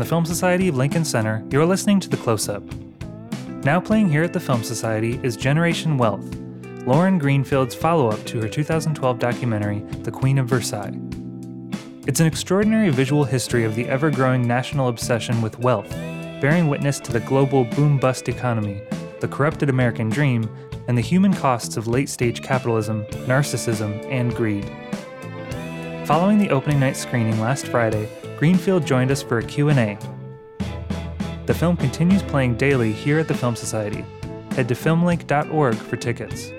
The Film Society of Lincoln Center, you're listening to The Close Up. Now playing here at the Film Society is Generation Wealth, Lauren Greenfield's follow up to her 2012 documentary, The Queen of Versailles. It's an extraordinary visual history of the ever growing national obsession with wealth, bearing witness to the global boom bust economy, the corrupted American dream, and the human costs of late stage capitalism, narcissism, and greed. Following the opening night screening last Friday, Greenfield joined us for a Q&A. The film continues playing daily here at the Film Society. Head to filmlinc.org for tickets.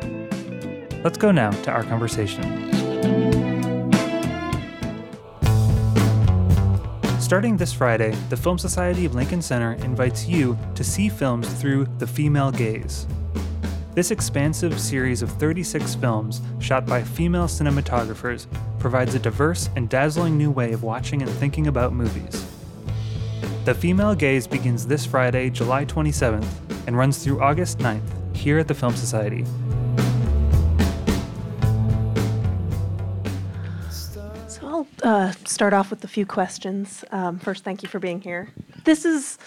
Let's go now to our conversation. Starting this Friday, the Film Society of Lincoln Center invites you to see films through the female gaze. This expansive series of 36 films shot by female cinematographers provides a diverse and dazzling new way of watching and thinking about movies. The Female Gaze begins this Friday, July 27th, and runs through August 9th here at the Film Society. So I'll uh, start off with a few questions. Um, first, thank you for being here. This is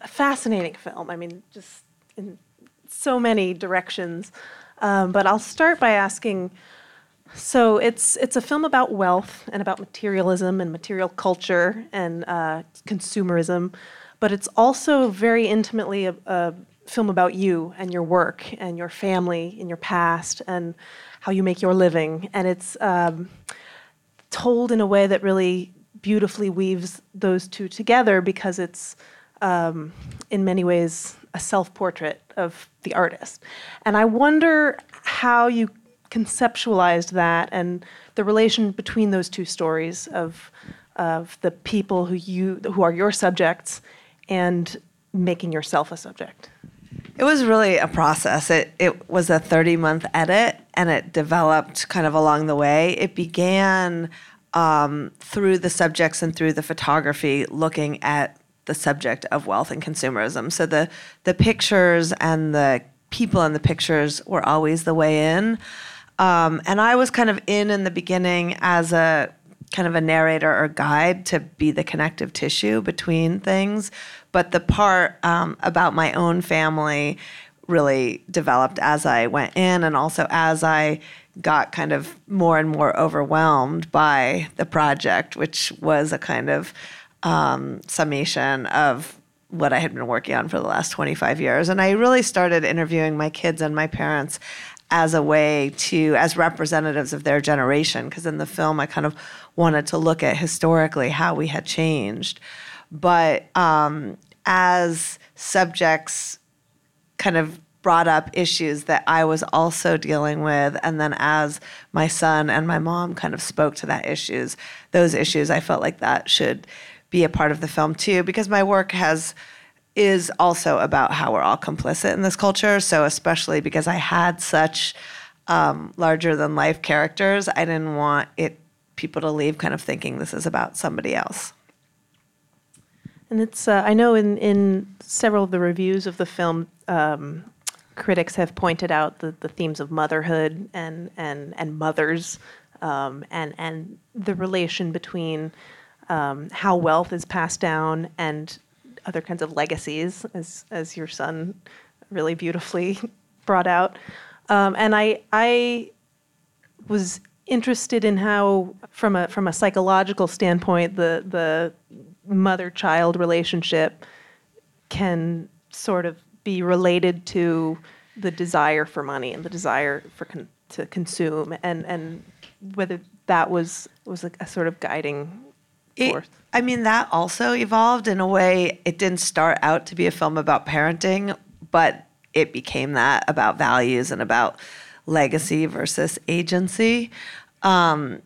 a fascinating film. I mean, just in so many directions. Um, but I'll start by asking. So it's it's a film about wealth and about materialism and material culture and uh, consumerism, but it's also very intimately a, a film about you and your work and your family and your past and how you make your living. And it's um, told in a way that really beautifully weaves those two together because it's um, in many ways a self-portrait of the artist. And I wonder how you conceptualized that and the relation between those two stories of of the people who you who are your subjects and making yourself a subject. It was really a process. It it was a 30 month edit and it developed kind of along the way. It began um, through the subjects and through the photography, looking at the subject of wealth and consumerism. So the the pictures and the people in the pictures were always the way in. Um, and I was kind of in in the beginning as a kind of a narrator or guide to be the connective tissue between things. But the part um, about my own family really developed as I went in and also as I got kind of more and more overwhelmed by the project, which was a kind of um, summation of what I had been working on for the last 25 years. And I really started interviewing my kids and my parents as a way to, as representatives of their generation, because in the film I kind of wanted to look at historically how we had changed. But um, as subjects kind of brought up issues that I was also dealing with. And then as my son and my mom kind of spoke to that issues, those issues, I felt like that should be a part of the film too, because my work has is also about how we're all complicit in this culture. So especially because I had such um, larger than life characters, I didn't want it people to leave kind of thinking this is about somebody else. And it's uh, I know in in several of the reviews of the film. Um, critics have pointed out the, the themes of motherhood and and and mothers um, and and the relation between um, how wealth is passed down and other kinds of legacies, as as your son really beautifully brought out. Um, and I I was interested in how, from a from a psychological standpoint, the the mother child relationship can sort of be related to the desire for money and the desire for con- to consume, and and whether that was was a, a sort of guiding It, I mean, that also evolved in a way. It didn't start out to be a film about parenting, but it became that about values and about legacy versus agency. Um,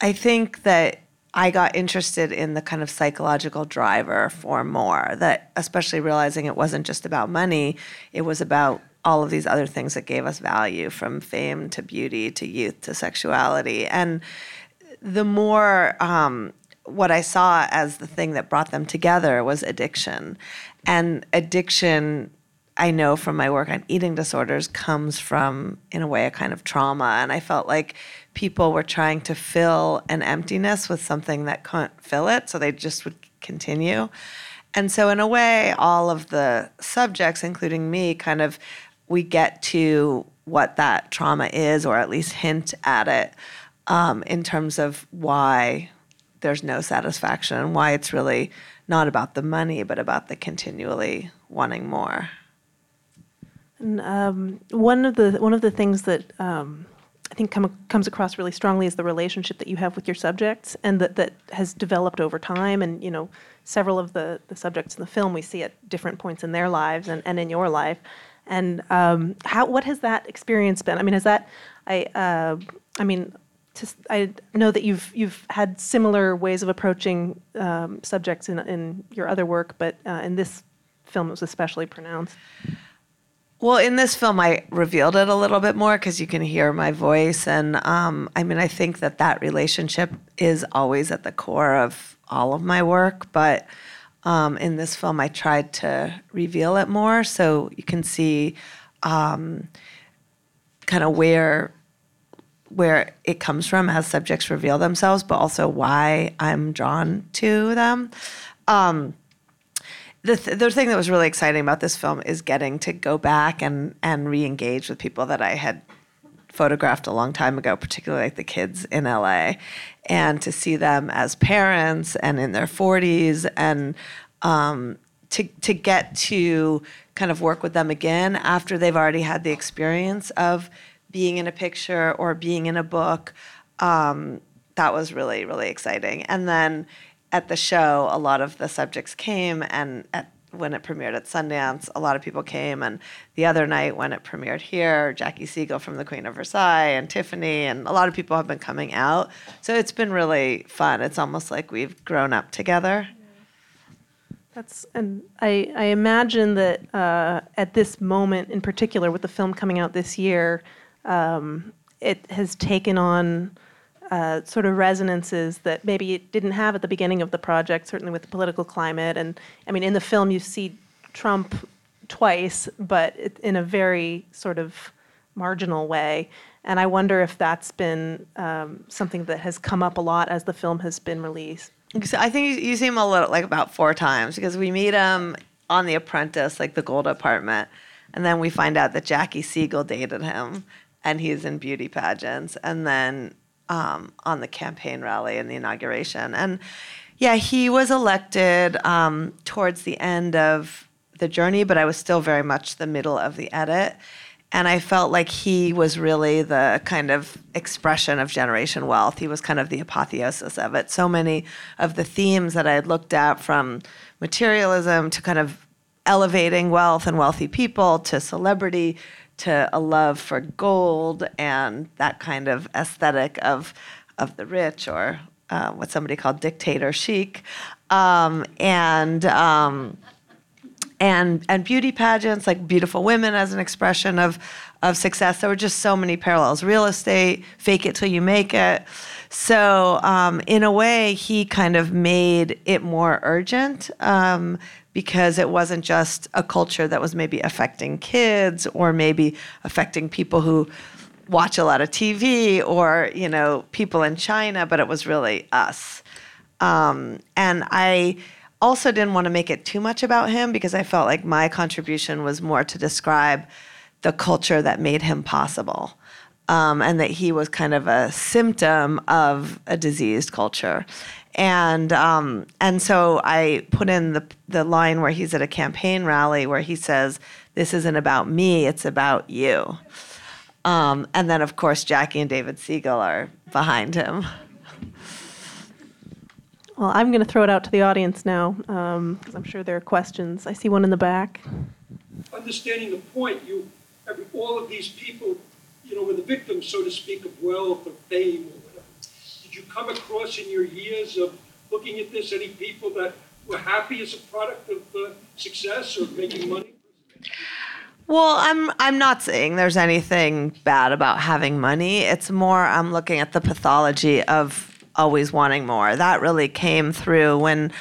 I think that I got interested in the kind of psychological driver for more, that especially realizing it wasn't just about money, it was about all of these other things that gave us value from fame to beauty to youth to sexuality. And the more um, what I saw as the thing that brought them together was addiction. And addiction, I know from my work on eating disorders, comes from, in a way, a kind of trauma. And I felt like people were trying to fill an emptiness with something that couldn't fill it. So they just would continue. And so, in a way, all of the subjects, including me, kind of we get to what that trauma is, or at least hint at it um, in terms of why there's no satisfaction and why it's really not about the money, but about the continually wanting more. And um, one of the one of the things that um, I think come, comes across really strongly is the relationship that you have with your subjects, and that that has developed over time. And you know, several of the the subjects in the film we see at different points in their lives and, and in your life. And um, how what has that experience been? I mean, has that I uh, I mean. To, I know that you've you've had similar ways of approaching um, subjects in in your other work, but uh, in this film it was especially pronounced. Well, in this film, I revealed it a little bit more because you can hear my voice. And um, I mean, I think that that relationship is always at the core of all of my work. But um, in this film, I tried to reveal it more so you can see um, kind of where where it comes from as subjects reveal themselves, but also why I'm drawn to them. Um, the, th- the thing that was really exciting about this film is getting to go back and, and re engage with people that I had photographed a long time ago, particularly like the kids in LA, and to see them as parents and in their 40s and um, to, to get to kind of work with them again after they've already had the experience of being in a picture or being in a book. Um, that was really, really exciting. And then at the show, a lot of the subjects came, and at, when it premiered at Sundance, a lot of people came. And the other night, when it premiered here, Jackie Siegel from The Queen of Versailles and Tiffany, and a lot of people have been coming out. So it's been really fun. It's almost like we've grown up together. That's and I, I imagine that uh, at this moment in particular, with the film coming out this year, um, it has taken on uh, sort of resonances that maybe it didn't have at the beginning of the project, certainly with the political climate. And I mean, in the film, you see Trump twice, but it, in a very sort of marginal way. And I wonder if that's been um, something that has come up a lot as the film has been released. I think you, see him a little, like about four times, because we meet him on The Apprentice, like the gold apartment, and then we find out that Jackie Siegel dated him, and he's in beauty pageants, and then um, on the campaign rally and the inauguration. And yeah, he was elected um, towards the end of the journey, but I was still very much the middle of the edit. And I felt like he was really the kind of expression of generation wealth. He was kind of the apotheosis of it. So many of the themes that I had looked at from materialism to kind of elevating wealth and wealthy people to celebrity to a love for gold and that kind of aesthetic of of the rich or uh, what somebody called dictator chic, um, and um, and and beauty pageants like beautiful women as an expression of of success. There were just so many parallels. Real estate, fake it till you make it. So um, in a way, he kind of made it more urgent um, because it wasn't just a culture that was maybe affecting kids or maybe affecting people who watch a lot of TV or you know people in China, but it was really us. Um, and I also didn't want to make it too much about him because I felt like my contribution was more to describe the culture that made him possible. Um, and that he was kind of a symptom of a diseased culture and um, and so I put in the the line where he's at a campaign rally where he says, "This isn't about me; it's about you." Um, and then, of course, Jackie and David Siegel are behind him. Well, I'm going to throw it out to the audience now because um, I'm sure there are questions. I see one in the back. Understanding the point, you every, all of these people, you know, were the victims, so to speak, of wealth or fame you come across in your years of looking at this any people that were happy as a product of uh, success or making money? Well, I'm I'm not saying there's anything bad about having money. It's more I'm looking at the pathology of always wanting more. That really came through when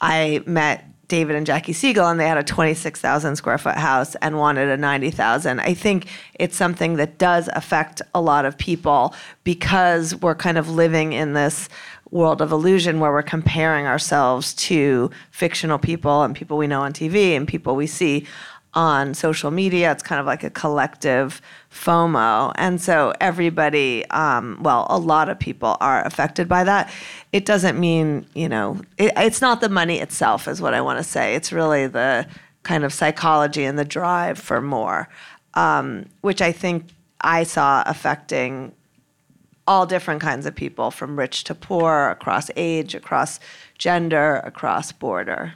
I met David and Jackie Siegel, and they had a 26,000 square foot house and wanted a 90,000. I think it's something that does affect a lot of people because we're kind of living in this world of illusion where we're comparing ourselves to fictional people and people we know on TV and people we see on social media. It's kind of like a collective FOMO. And so everybody, um, well, a lot of people are affected by that. It doesn't mean, you know, it, it's not the money itself, is what I want to say. It's really the kind of psychology and the drive for more, um, which I think I saw affecting all different kinds of people from rich to poor, across age, across gender, across border.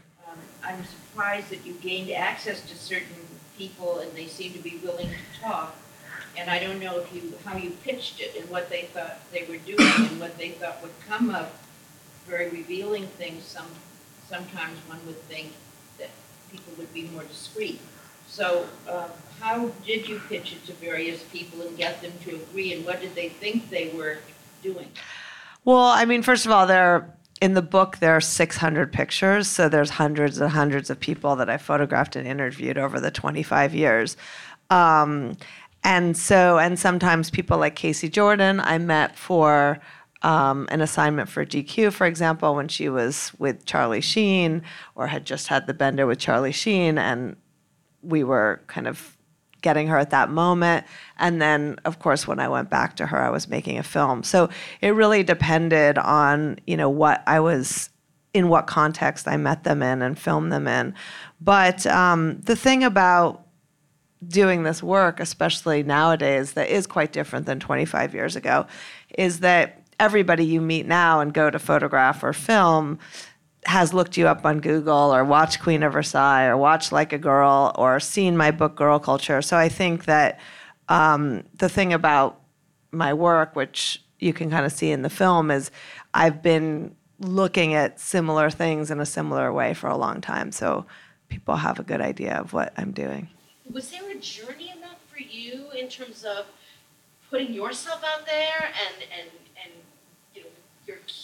Um, surprised that you gained access to certain people and they seem to be willing to talk. And I don't know if you, how you pitched it and what they thought they were doing and what they thought would come of very revealing things. Some, sometimes one would think that people would be more discreet. So, uh, how did you pitch it to various people and get them to agree, and what did they think they were doing? Well, I mean, first of all, there in the book there are 600 pictures, so there's hundreds and hundreds of people that I photographed and interviewed over the 25 years. Um, and so, and sometimes people like Kacey Jordan, I met for um, an assignment for GQ, for example, when she was with Charlie Sheen or had just had the bender with Charlie Sheen, and we were kind of getting her at that moment. And then, of course, when I went back to her, I was making a film. So it really depended on, you know, what I was, in what context I met them in and filmed them in. But um, the thing about doing this work, especially nowadays, that is quite different than 25 years ago, is that everybody you meet now and go to photograph or film has looked you up on Google or watched Queen of Versailles or watched Like a Girl or seen my book Girl Culture. So I think that um, the thing about my work, which you can kind of see in the film, is I've been looking at similar things in a similar way for a long time. So people have a good idea of what I'm doing. Was there a journey in that for you in terms of putting yourself out there and, and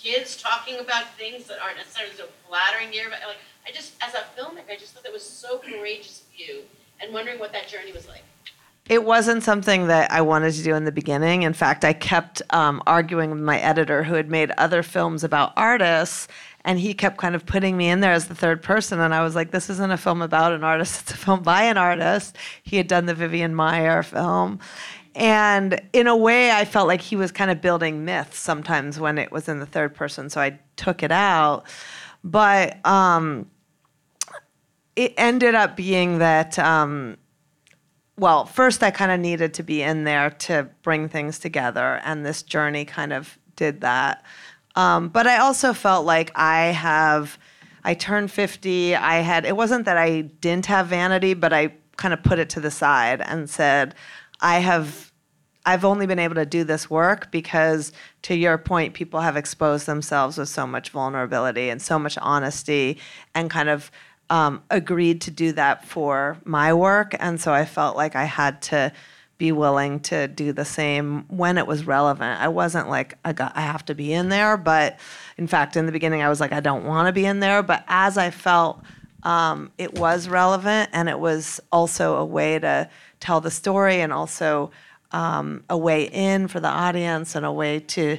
kids talking about things that aren't necessarily so flattering to your like I just as a filmmaker I just thought that was so courageous of you and wondering what that journey was like. It wasn't something that I wanted to do in the beginning. In fact, I kept um, arguing with my editor who had made other films about artists, and he kept kind of putting me in there as the third person. And I was like, this isn't a film about an artist, it's a film by an artist. He had done the Vivian Maier film. And in a way, I felt like he was kind of building myths sometimes when it was in the third person, so I took it out. But um, it ended up being that, um, well, first I kind of needed to be in there to bring things together, and this journey kind of did that. Um, but I also felt like I have, I turned 50. I had, it wasn't that I didn't have vanity, but I kind of put it to the side and said, I have I've only been able to do this work because, to your point, people have exposed themselves with so much vulnerability and so much honesty and kind of um, agreed to do that for my work. And so I felt like I had to be willing to do the same when it was relevant. I wasn't like, I, got, I have to be in there. But in fact, in the beginning, I was like, I don't want to be in there. But as I felt um, it was relevant and it was also a way to tell the story and also um, a way in for the audience and a way to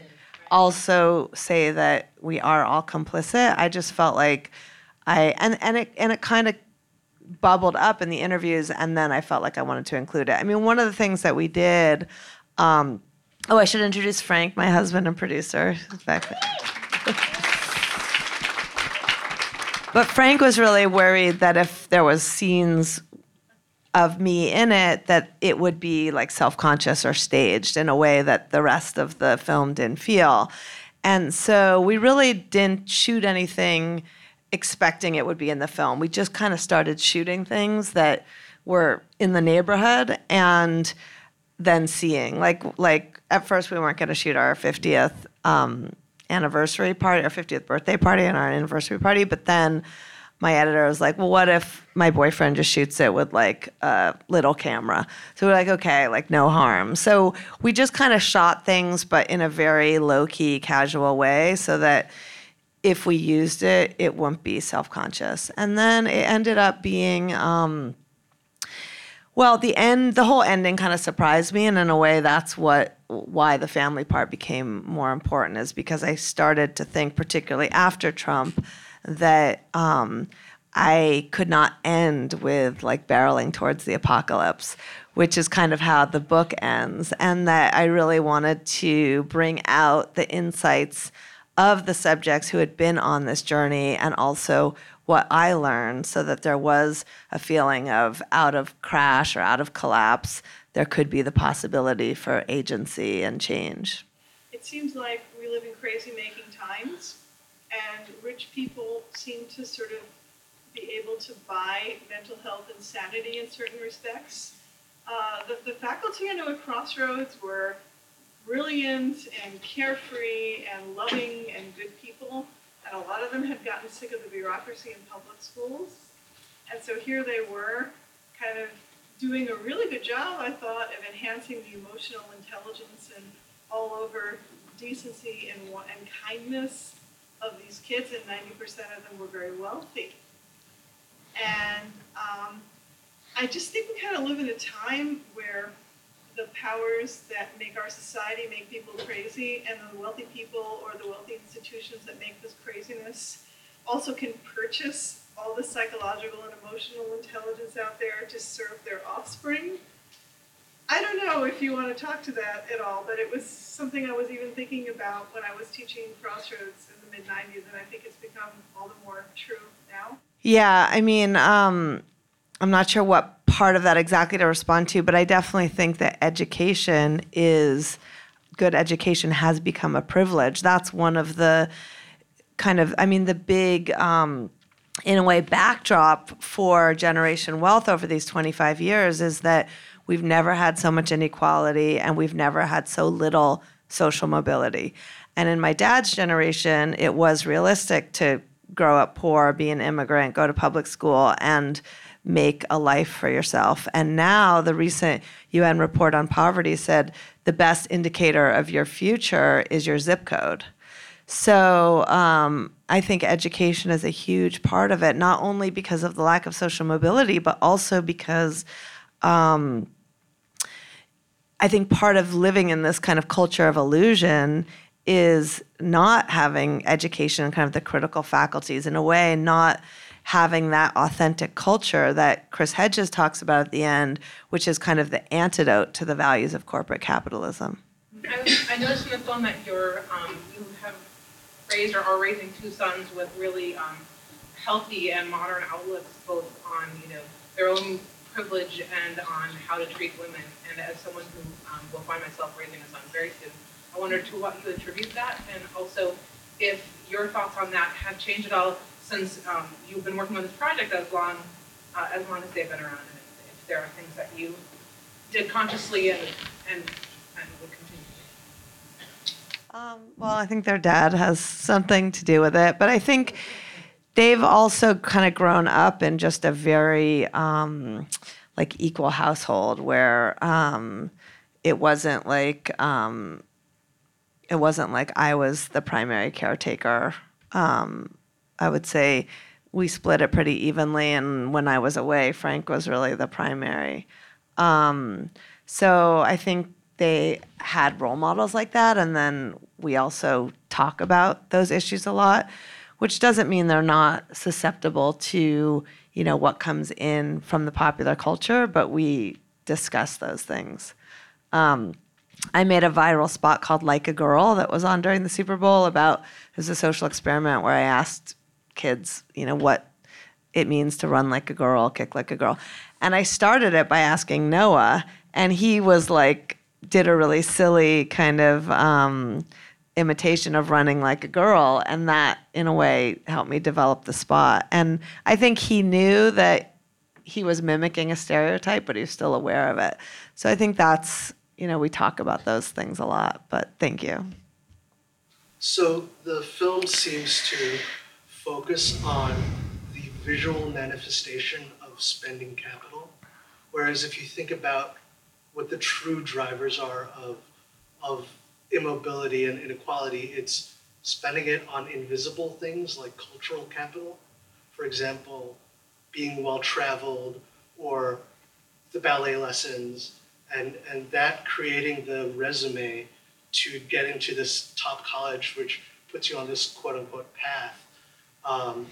also say that we are all complicit. I just felt like I and and it and it kind of bubbled up in the interviews, and then I felt like I wanted to include it. I mean, one of the things that we did. Um, oh, I should introduce Frank, my husband and producer. but Frank was really worried that if there was scenes of me in it that it would be like self-conscious or staged in a way that the rest of the film didn't feel. And so we really didn't shoot anything expecting it would be in the film. We just kind of started shooting things that were in the neighborhood and then seeing like like at first we weren't going to shoot our 50th um, anniversary party, our 50th birthday party and our anniversary party, but then my editor was like, well, what if my boyfriend just shoots it with like a little camera? So we're like, okay, like no harm. So we just kind of shot things, but in a very low key, casual way so that if we used it, it wouldn't be self conscious. And then it ended up being, um, Well, the end, the whole ending kind of surprised me, and in a way, that's what why the family part became more important is because I started to think, particularly after Trump, that um, I could not end with like barreling towards the apocalypse, which is kind of how the book ends, and that I really wanted to bring out the insights of the subjects who had been on this journey and also what I learned so that there was a feeling of out of crash or out of collapse, there could be the possibility for agency and change. It seems like we live in crazy making times, and rich people seem to sort of be able to buy mental health and sanity in certain respects. Uh, the, the faculty I know at Crossroads were brilliant and carefree and loving and good people and a lot of them had gotten sick of the bureaucracy in public schools. And so here they were, kind of doing a really good job, I thought, of enhancing the emotional intelligence and all over decency and, and kindness of these kids, and 90% of them were very wealthy. And um, I just think we kind of live in a time where the powers that make our society make people crazy, and the wealthy people or the wealthy institutions that make this craziness also can purchase all the psychological and emotional intelligence out there to serve their offspring. I don't know if you want to talk to that at all, but it was something I was even thinking about when I was teaching Crossroads in mid 90s, and I think it's become all the more true now. Yeah, I mean, um, I'm not sure what part of that exactly to respond to, but I definitely think that education is good education has become a privilege. That's one of the kind of, I mean, the big, um, in a way, backdrop for generation wealth over these 25 years is that we've never had so much inequality and we've never had so little social mobility. And in my dad's generation, it was realistic to grow up poor, be an immigrant, go to public school, and make a life for yourself. And now the recent UN report on poverty said the best indicator of your future is your zip code. So um, I think education is a huge part of it, not only because of the lack of social mobility, but also because um, I think part of living in this kind of culture of illusion is not having education and kind of the critical faculties in a way, not having that authentic culture that Chris Hedges talks about at the end, which is kind of the antidote to the values of corporate capitalism. I, I noticed in the film that you're um, you have raised or are raising two sons with really um, healthy and modern outlooks, both on you know their own privilege and on how to treat women. And as someone who um, will find myself raising a son very soon, I wonder to you attribute that, and also if your thoughts on that have changed at all since um, you've been working on this project as long uh, as long as they've been around, and if, if, there are things that you did consciously and and, and would continue. Um, well, I think their dad has something to do with it, but I think they've also kind of grown up in just a very um, like equal household where um, it wasn't like um, it wasn't like I was the primary caretaker. Um, I would say we split it pretty evenly. And when I was away, Frank was really the primary. Um, so I think they had role models like that. And then we also talk about those issues a lot, which doesn't mean they're not susceptible to, you know, what comes in from the popular culture, but we discuss those things. Um, I made a viral spot called Like a Girl that was on during the Super Bowl about it was a social experiment where I asked kids, you know, what it means to run like a girl, kick like a girl. And I started it by asking Noah, and he was like, did a really silly kind of um, imitation of running like a girl. And that, in a way, helped me develop the spot. And I think he knew that he was mimicking a stereotype, but he was still aware of it. So I think that's, you know, we talk about those things a lot, but thank you. So the film seems to focus on the visual manifestation of spending capital. Whereas if you think about what the true drivers are of, of immobility and inequality, it's spending it on invisible things like cultural capital. For example, being well traveled or the ballet lessons and and that creating the resume to get into this top college, which puts you on this quote unquote path, um,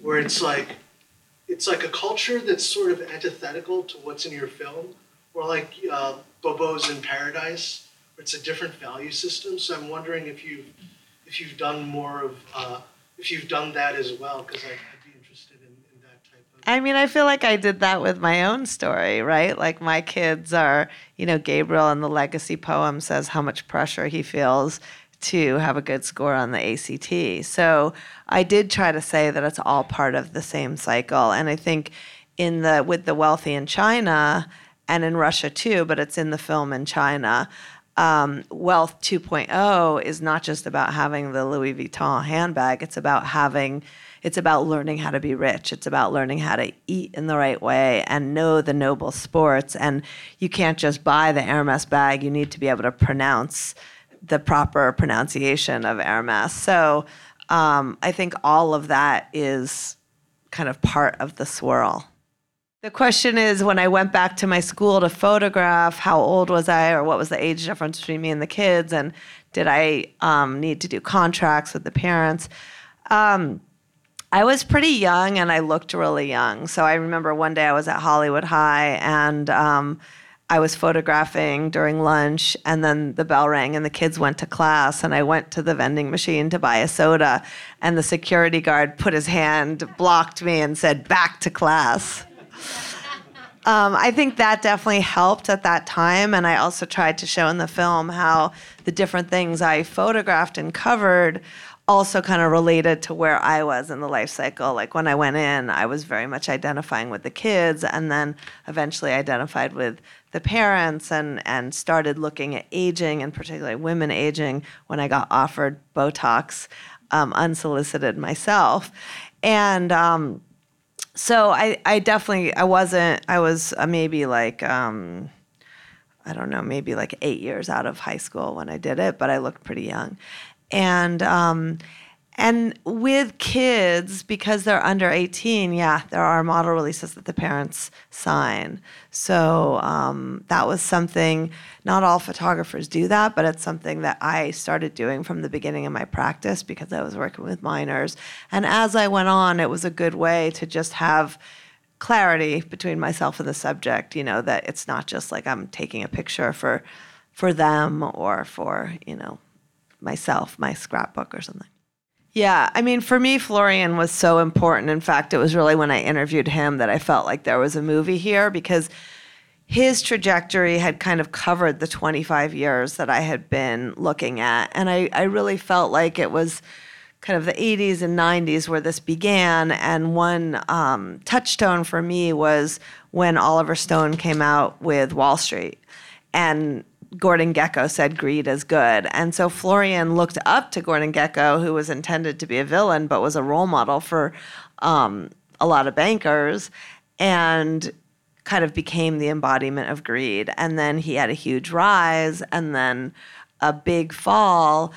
where it's like it's like a culture that's sort of antithetical to what's in your film, or like uh, Bobos in Paradise, where it's a different value system. So I'm wondering if you if you've done more of uh, if you've done that as well, because I'd, I'd be interested in, in that type of. I mean, I feel like I did that with my own story, right? Like my kids are, you know, Gabriel in the legacy poem says how much pressure he feels to have a good score on the ACT. So I did try to say that it's all part of the same cycle. And I think in the with the wealthy in China and in Russia too, but it's in the film in China. Um, Wealth 2.0 is not just about having the Louis Vuitton handbag. It's about having it's about learning how to be rich. It's about learning how to eat in the right way and know the noble sports. And you can't just buy the Hermes bag. You need to be able to pronounce the proper pronunciation of Hermes. So um, I think all of that is kind of part of the swirl. The question is when I went back to my school to photograph, how old was I or what was the age difference between me and the kids? And did I um, need to do contracts with the parents? Um, I was pretty young and I looked really young. So I remember one day I was at Hollywood High and um, I was photographing during lunch, and then the bell rang, and the kids went to class. And I went to the vending machine to buy a soda, and the security guard put his hand, blocked me, and said, Back to class. Um, I think that definitely helped at that time. And I also tried to show in the film how the different things I photographed and covered also kind of related to where I was in the life cycle. Like when I went in, I was very much identifying with the kids and then eventually identified with the parents and, and started looking at aging and particularly women aging when I got offered Botox um, unsolicited myself. And um, so I, I definitely, I wasn't, I was uh, maybe like, um, I don't know, maybe like eight years out of high school when I did it, but I looked pretty young and um, and with kids because they're under 18 yeah there are model releases that the parents sign. So um, that was something not all photographers do that but it's something that i started doing from the beginning of my practice because i was working with minors. And as i went on it was a good way to just have clarity between myself and the subject you know that it's not just like i'm taking a picture for for them or for you know myself, my scrapbook or something. Yeah, I mean, for me, Florian was so important. In fact, it was really when I interviewed him that I felt like there was a movie here because his trajectory had kind of covered the 25 years that I had been looking at. And I, I really felt like it was kind of the 80s and 90s where this began. And one um, touchstone for me was when Oliver Stone came out with Wall Street. And Gordon Gekko said greed is good. And so Florian looked up to Gordon Gekko, who was intended to be a villain, but was a role model for um, a lot of bankers, and kind of became the embodiment of greed. And then he had a huge rise and then a big fall.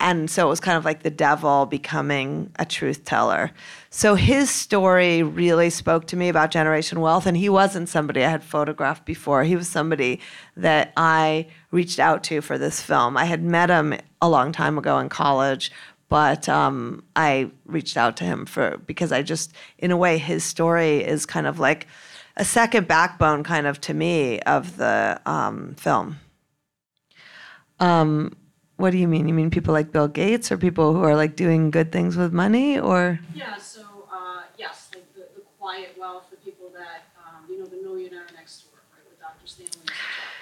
And so it was kind of like the devil becoming a truth teller. So his story really spoke to me about generation wealth. And he wasn't somebody I had photographed before. He was somebody that I reached out to for this film. I had met him a long time ago in college, but um, I reached out to him for because I just, in a way, his story is kind of like a second backbone, kind of to me, of the um, film. Um, what do you mean? You mean people like Bill Gates or people who are like doing good things with money or? Yeah, so, uh, yes, like the, the quiet wealth, the people that, um, you know, the millionaire next door, right, what Dr. Stanley used to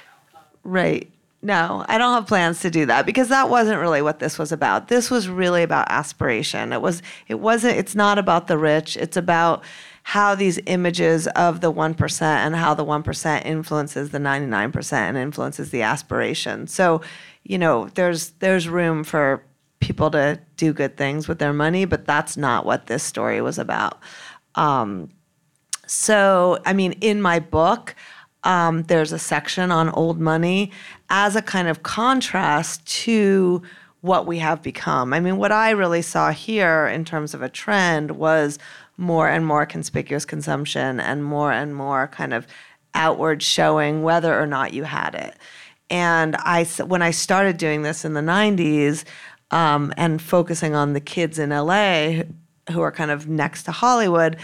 talk about. Um, Right. No, I don't have plans to do that because that wasn't really what this was about. This was really about aspiration. It was it wasn't it's not about the rich. It's about how these images of the 1% and how the 1% influences the 99% and influences the aspiration. So, you know, there's there's room for people to do good things with their money, but that's not what this story was about. Um, so, I mean, in my book, um, there's a section on old money as a kind of contrast to what we have become. I mean, what I really saw here in terms of a trend was more and more conspicuous consumption and more and more kind of outward showing whether or not you had it. And I, when I started doing this in the 90s um, and focusing on the kids in LA who are kind of next to Hollywood,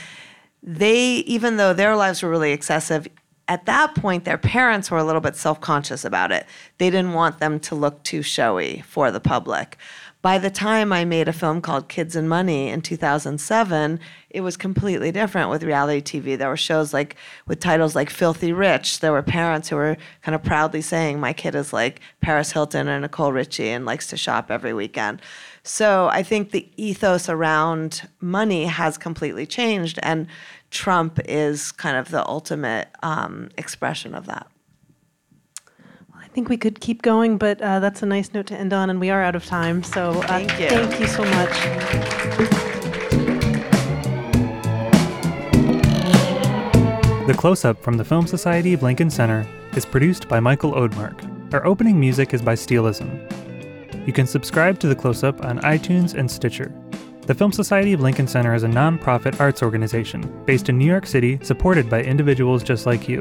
they, even though their lives were really excessive, at that point, their parents were a little bit self conscious about it. They didn't want them to look too showy for the public. By the time I made a film called Kids and Money in 2007, it was completely different with reality TV. There were shows like with titles like Filthy Rich. There were parents who were kind of proudly saying, My kid is like Paris Hilton or Nicole Richie and likes to shop every weekend. So I think the ethos around money has completely changed, and Trump is kind of the ultimate um, expression of that. I think we could keep going, but uh, that's a nice note to end on, and we are out of time. So uh, Thank you. Thank you so much. The Close Up from the Film Society of Lincoln Center is produced by Michael Odemark. Our opening music is by Steelism. You can subscribe to The Close Up on iTunes and Stitcher. The Film Society of Lincoln Center is a nonprofit arts organization based in New York City supported by individuals just like you.